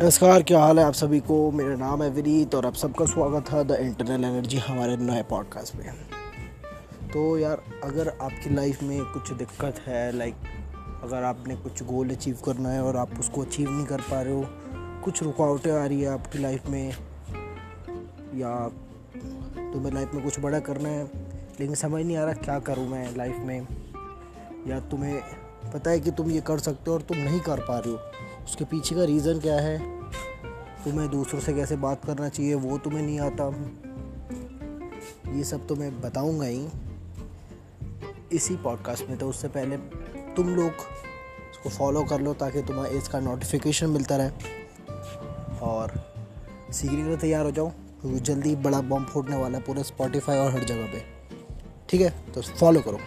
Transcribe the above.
नमस्कार, क्या हाल है आप सभी को? मेरा नाम है विनीत और आप सबका स्वागत है द इंटरनल एनर्जी हमारे नए पॉडकास्ट में। तो यार, अगर आपकी लाइफ में कुछ दिक्कत है लाइक अगर आपने कुछ गोल अचीव करना है और आप उसको अचीव नहीं कर पा रहे हो, कुछ रुकावटें आ रही है आपकी लाइफ में, या तुम्हें लाइफ में कुछ बड़ा करना है, लेकिन समझ नहीं आ रहा क्या करूँ मैं लाइफ में, या तुम्हें पता है कि तुम ये कर सकते हो और तुम नहीं कर पा रहे हो। उसके पीछे का रीज़न क्या है? तुम्हें दूसरों से कैसे बात करना चाहिए, वो तुम्हें नहीं आता। ये सब तो मैं बताऊँगा ही। इसी पॉडकास्ट में तो उससे पहले तुम लोग उसको फॉलो कर लो ताकि तुम्हें इसका नोटिफिकेशन मिलता रहे। और सीखने के लिए तैयार हो जाओ, क्योंकि जल्दी बड़ा बम फूटने वाला है पूरे स्पॉटिफाई और हर जगह पे। ठीक है? तो फॉलो करो।